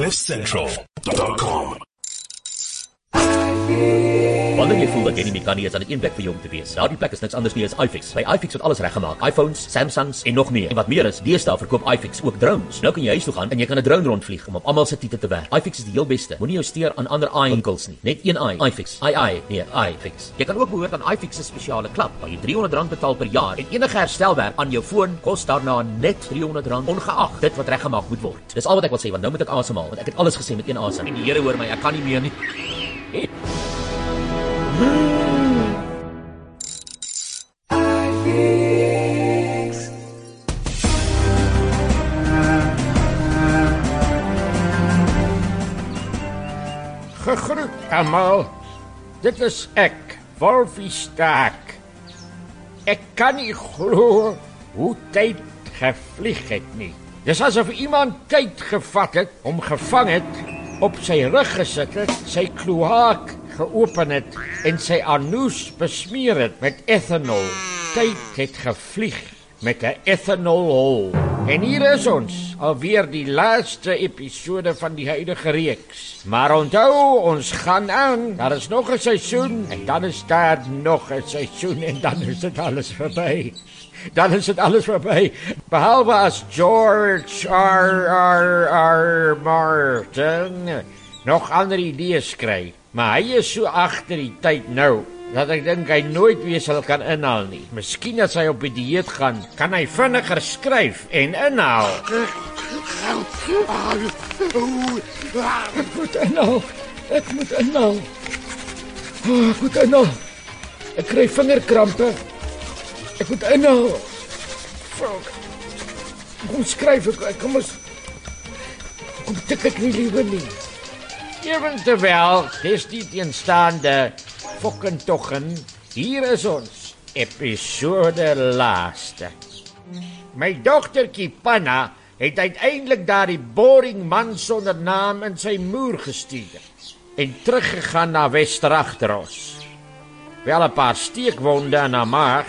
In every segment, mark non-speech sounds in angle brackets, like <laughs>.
CliffCentral.com. Wanneer jy voel dat jy nie meer kan nie, is net een plek vir jou om te wees. Daardie plek is niks anders nie as iFix. By iFix word alles reggemaak. iPhones, Samsungs en nog meer. En wat meer is, deesdae verkoop iFix ook drones. Nou kan jy huis toe gaan en jy kan 'n drone rondvlieg om op almal se titel te werk. iFix is die heel beste. Moenie jou steur aan ander i-winkels nie. Net een i, iFix. II, nee, iFix. Jy kan ook behoort aan iFix se spesiale klap waar jy R300 betaal per jaar en enige herstelwerk aan jou foon kos daarna net R300 ongeag dit wat reggemaak moet word. Dis al wat ek wil sê want nou moet ek asemhaal want ek het alles gesê met een asem. En die Here hoor my, ek kan nie meer nie. Gegroet almal. Dit is ek, Wolfie Staak. Ek kan nie glo hoe tyd gevlieg het nie. Dis asof iemand tyd gevat het, hom gevang het, op sy rug gesit het, sy kloak geopen het en sy anus besmeer het met ethanol. Tyd het gevlieg met 'n ethanol. En hier is ons, alweer die laaste episode van die huidige reeks. Maar onthou, ons gaan aan. Daar is nog 'n seisoen en dan is daar nog 'n seisoen en dan is dit alles verby. Dan is dit alles verby. Behalwe as George R R R Martin nog ander idees kry. Maar hy is so agter die tyd nou dat ek dink hy nooit weer sal kan inhaal nie. Miskien as hy op 'n dieet gaan, kan hy vinniger skryf en inhaal. Ek moet inhaal. Ek moet inhaal. Oh, ek moet inhaal. Ek kry vingerkrampe. Ek moet inhaal. Fuck. Kom skryf ek. ek kom ons Kom tik ek nie liewer nie. Ewenterwel, dis die teenstaande fucking toggen. Hier is ons episode laaste. My dogtertjie Panna het uiteindelik daardie boring man sonder naam in sy moer gestuur en teruggegaan na Westeragteros. Wel 'n paar steekwonde aan haar maag,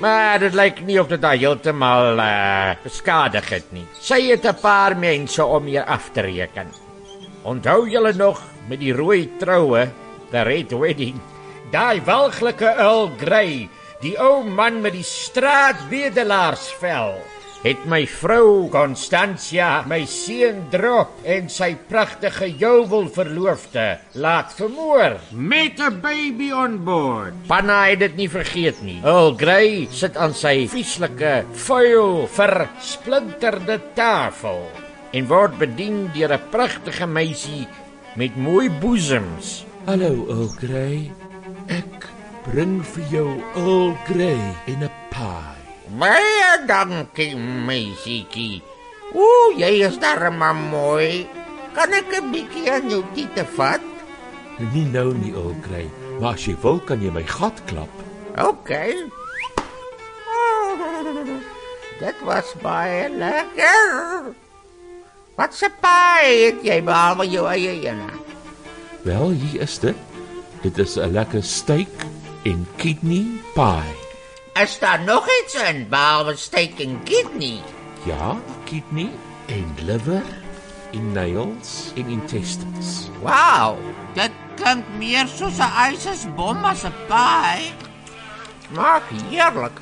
maar dit lyk nie of dit haar heeltemal uh, beskadig het nie. Sy het 'n paar mense om hier af te reken. Onthou julle nog met die rooi troue, the red wedding? Daai walglike Earl Grey, die ou man met die straatwedelaarsvel, het my vrou Constantia, my seun Drop en sy pragtige jouwel verloofde laat vermoor met 'n baby on board. Panna het dit nie vergeet nie. Earl Grey sit aan sy vieslike, vuil, versplinterde tafel en word bedien deur 'n pragtige meisie met mooi boesems. Hallo Earl Grey. Ek bring vir jou Earl Grey en 'n pie. Baie dankie, meisietjie. Ooh, jy is darem mooi. Kan ek 'n bietjie aan jou tiete vat? Nie nou nie Earl Grey, maar as jy wil kan jy my gat klap. OK. Dit was baie lekker. Wat se paai het jy behalwe jou eie ene? Wel, hier is dit. Dit is 'n lekker steak en kidney pie. Is daar nog iets in behalwe steak en kidney? Ja, kidney en liver en nails en intestines. Wow, dit klink meer soos 'n ysesbom as 'n paai. Smaak heerlik.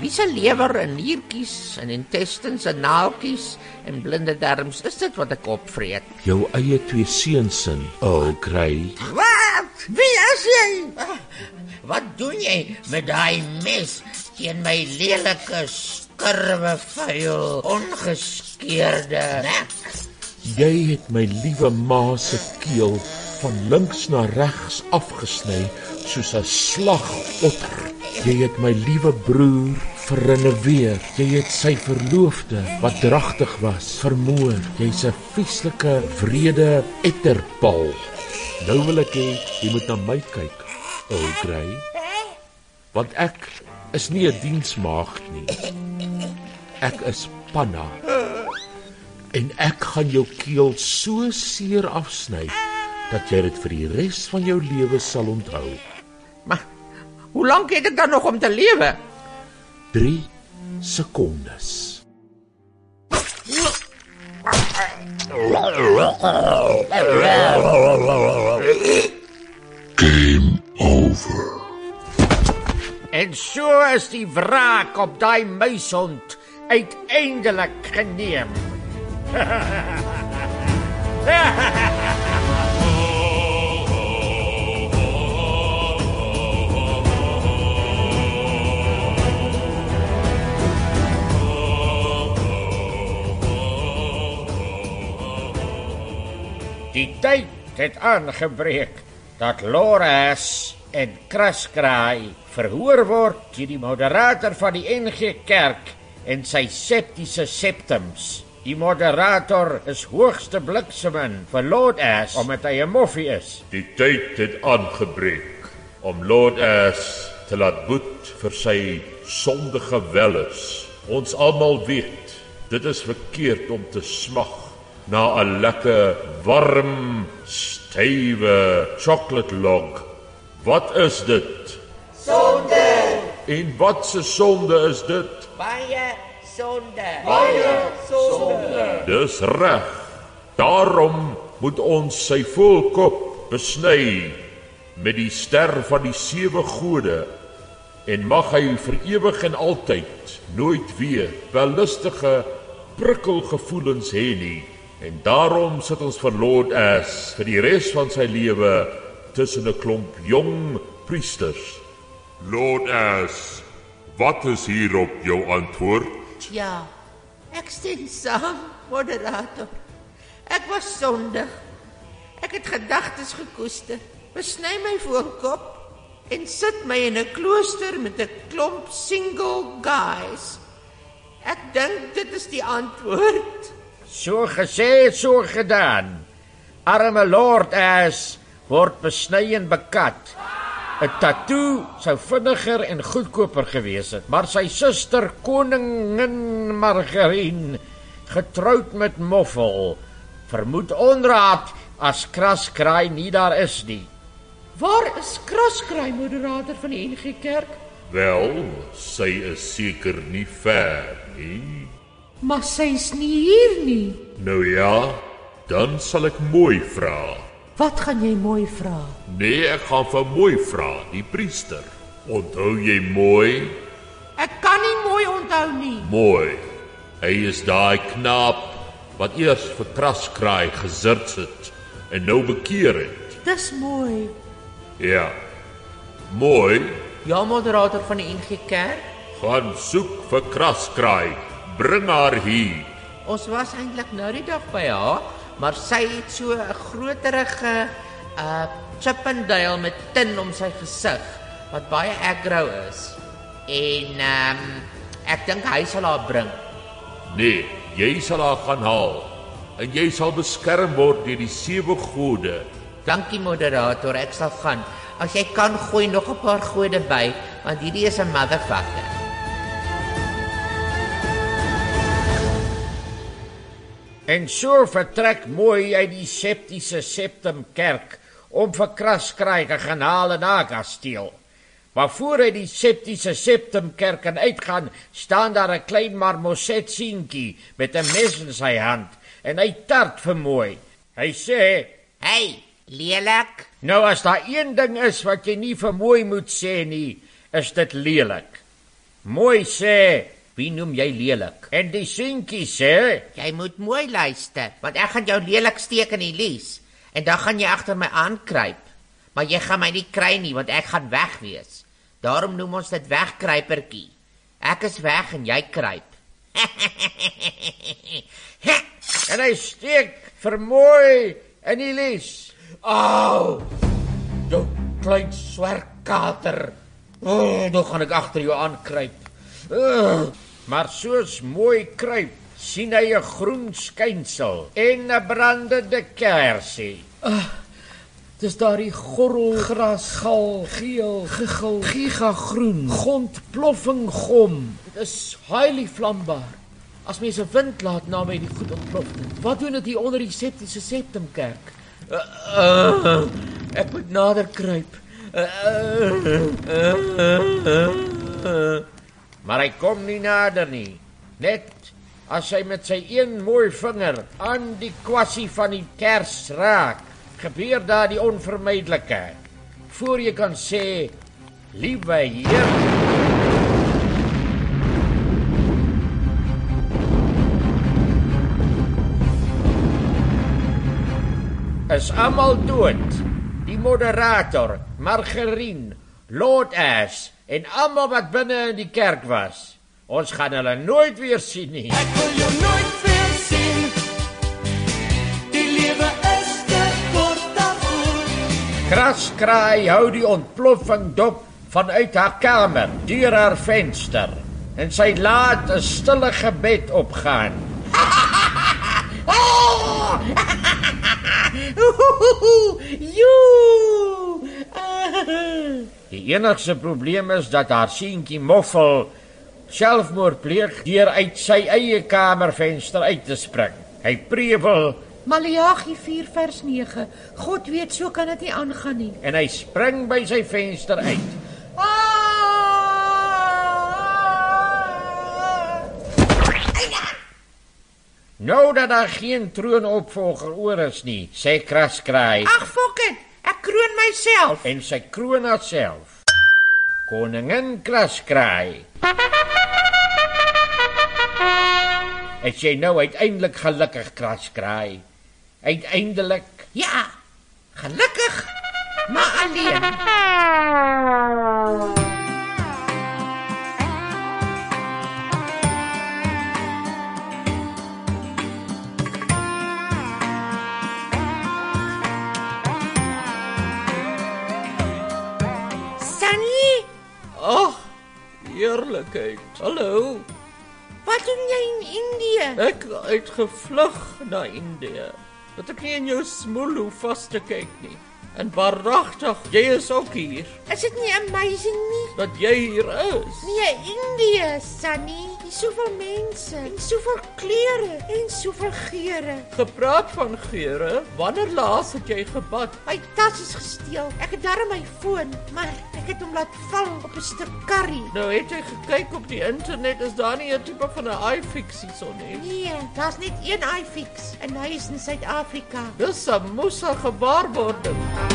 Wie se lewer en niertjies en intestines en naaltjies en blinde darmes is dit wat ek opvreet? Jou eie twee seuns in Earl Grey. Wat? Wie is jy? Wat doen jy met daai mes teen my lelike skurwe vuil ongeskeurde nek? Jy het my liewe ma se keel van links na regs afgesny soos 'n slagotter. Jy het my liewe broer verrenoveer. Jy het sy verloofde wat dragtig was vermoor. Jy's 'n vieslike wrede etterpal. Nou wil ek hê jy moet na my kyk, o Grey. Want ek is nie 'n diensmaagd nie. Ek is Panna. En ek gaan jou keel so seer afsny dat jy dit vir die res van jou lewe sal onthou. Maar hoe lank het ek dan nog om te lewe? 3 sekondes. Game over. En so is die wraak op daai muishond uiteindelik geneem. <laughs> Die tyd het aangebreek dat Loras en Kraskraai verhoor word deur die moderator van die NG Kerk en sy septiese septums. Die moderator is hoogste bliksemin vir Lord Ass omdat hy 'n moffie is. Die tyd het aangebreek om Lord Ass te laat boet vir sy sondige welles. Ons almal weet, dit is verkeerd om te smag na 'n lekker warm, stywe chocolate log. Wat is dit? Sonde. En wat se sonde is dit? Baie sonde. Dis reg. Daarom moet ons sy voelkop besny met die ster van die sewe gode en mag hy vir ewig en altyd nooit weer wellustige prikkelgevoelens hê nie. En daarom sit ons vir Lord As vir die res van sy lewe tussen 'n klomp jong priesters. Lord As, wat is hierop jou antwoord? Ja. Ek stem saam, moderator. Ek was sondig. Ek het gedagtes gekoester. Besny my voorkop en sit my in 'n klooster met 'n klomp single guys. Ek dink dit is die antwoord. So gesê, so gedaan. Arme Lord Ass word besny en bekat. 'n Tatoe sou vinniger en goedkoper gewees het, maar sy suster koningin Margarine, getroud met Moffel, vermoed onraad as Kraskraai nie daar is nie. Waar is Kraskraai moderator van die NG Kerk? Wel, sy is seker nie ver nie. Maar sy's nie hier nie. Nou ja, dan sal ek mooi vra. Wat gaan jy mooi vra? Nee, ek gaan vir mooi vra, die priester. Onthou jy mooi? Ek kan nie mooi onthou nie. Mooi. Hy is daai knaap wat eers vir kraskraai gesirts het en nou bekeer het. Dis mooi. Ja. Mooi, Ja, moderator van die NG Kerk. gaan soek vir kraskraai. Bring haar hier. Ons was eintlik nou die dag by haar, maar sy het so 'n groterige uh Chippendale met tin om sy gesig wat baie aggro is. En ehm um, ek dink hy sal haar bring. Nee, jy sal haar gaan haal en jy sal beskerm word deur die sewe gode. Dankie moderator, ek sal gaan. As jy kan gooi nog 'n paar gode by, want hierdie is 'n motherfucker. En so vertrek mooi uit die septiese septum kerk om vir Kraskraai te gaan haal en haar kasteel. Maar voor hy die septiese septum kerk kan uitgaan, staan daar 'n klein marmoset seentjie met 'n mes in sy hand en hy tart vir mooi. Hy sê: Hey, lelik. "Nou as daar een ding is wat jy nie vir mooi moet sê nie, is dit lelik." Mooi sê: Wie noem jy lelik? "En die seentjie sê: Jy moet mooi luister, want ek gaan jou lelik steek in die lies en dan gaan jy agter my aankruip. Maar jy gaan my nie kry nie want ek gaan weg wees. Daarom noem ons dit wegkruipertjie. Ek is weg en jy kruip. <laughs> en hy steek vir mooi in die lies. Au! Jou klein swerkater. O, oh, nou gaan ek agter jou aankruip. Uh, maar soos mooi kruip, sien hy 'n groen skynsel en 'n brandende kersie. Dis daardie gorrelgras, gal, geel, gegil, gigagroen, gond, ploffing gom. Dit is highly vlambaar. As mens 'n wind laat na my die goed ontplof. Wat doen dit hier onder die septiese septumkerk? Uh, uh, ek moet nader kruip. Uh, uh, uh, uh, uh. Maar hy kom nie nader nie. Net as hy met sy een mooi vinger aan die kwassie van die kers raak, gebeur daar die onvermydelike. Voor jy kan sê, liewe Heer, is almal dood. Die moderator, Margarine, Lord Ash en almal wat binne in die kerk was. Ons gaan hulle nooit weer sien nie. Ek wil jou nooit weer sien. Die lewe is te kort daarvoor. Kraskraai hou die ontploffing dop vanuit haar kamer deur haar venster en sy laat 'n stille gebed opgaan. <laughs> <laughs> Joe! Die enigste probleem is dat haar seentjie Moffel selfmoord pleeg deur uit sy eie kamervenster uit te spring. Hy prewel Maleagi 4 vers 9. God weet so kan dit nie aangaan nie. en hy spring by sy venster uit. Nou dat daar geen troonopvolger oor is nie, sê Kraskraai Ag fokke, ek kroon myself. en sy kroon haarself. Koningin Kraskraai. Is jy nou uiteindelik gelukkig Kraskraai? Uiteindelik Ja. Gelukkig, maar alleen. <laughs> heerlikheid. Hallo. wat doen jy in Indië? Ek het gevlug na Indië. Dat ek nie in jou smoel hoef vas te kyk nie. En waaragtig, jy is ook hier. Is dit nie amazing nie? Dat jy hier is. Nee, Indië, Sunny. Dis soveel mense en soveel kleure en soveel geure. Gepraat van geure, wanneer laas het jy gebad? My tas is gesteel. Ek het darm my foon, maar ek het hom laat val op 'n stuk curry. Nou het jy gekyk op die internet, is daar nie 'n tipe van 'n iFix hierson nie? Nee, daar's net een iFix en hy is in Suid-Afrika. Dis 'n moeë gewaarwording.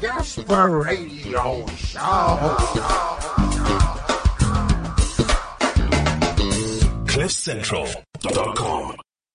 Gasper Radio Show. CliffCentral.com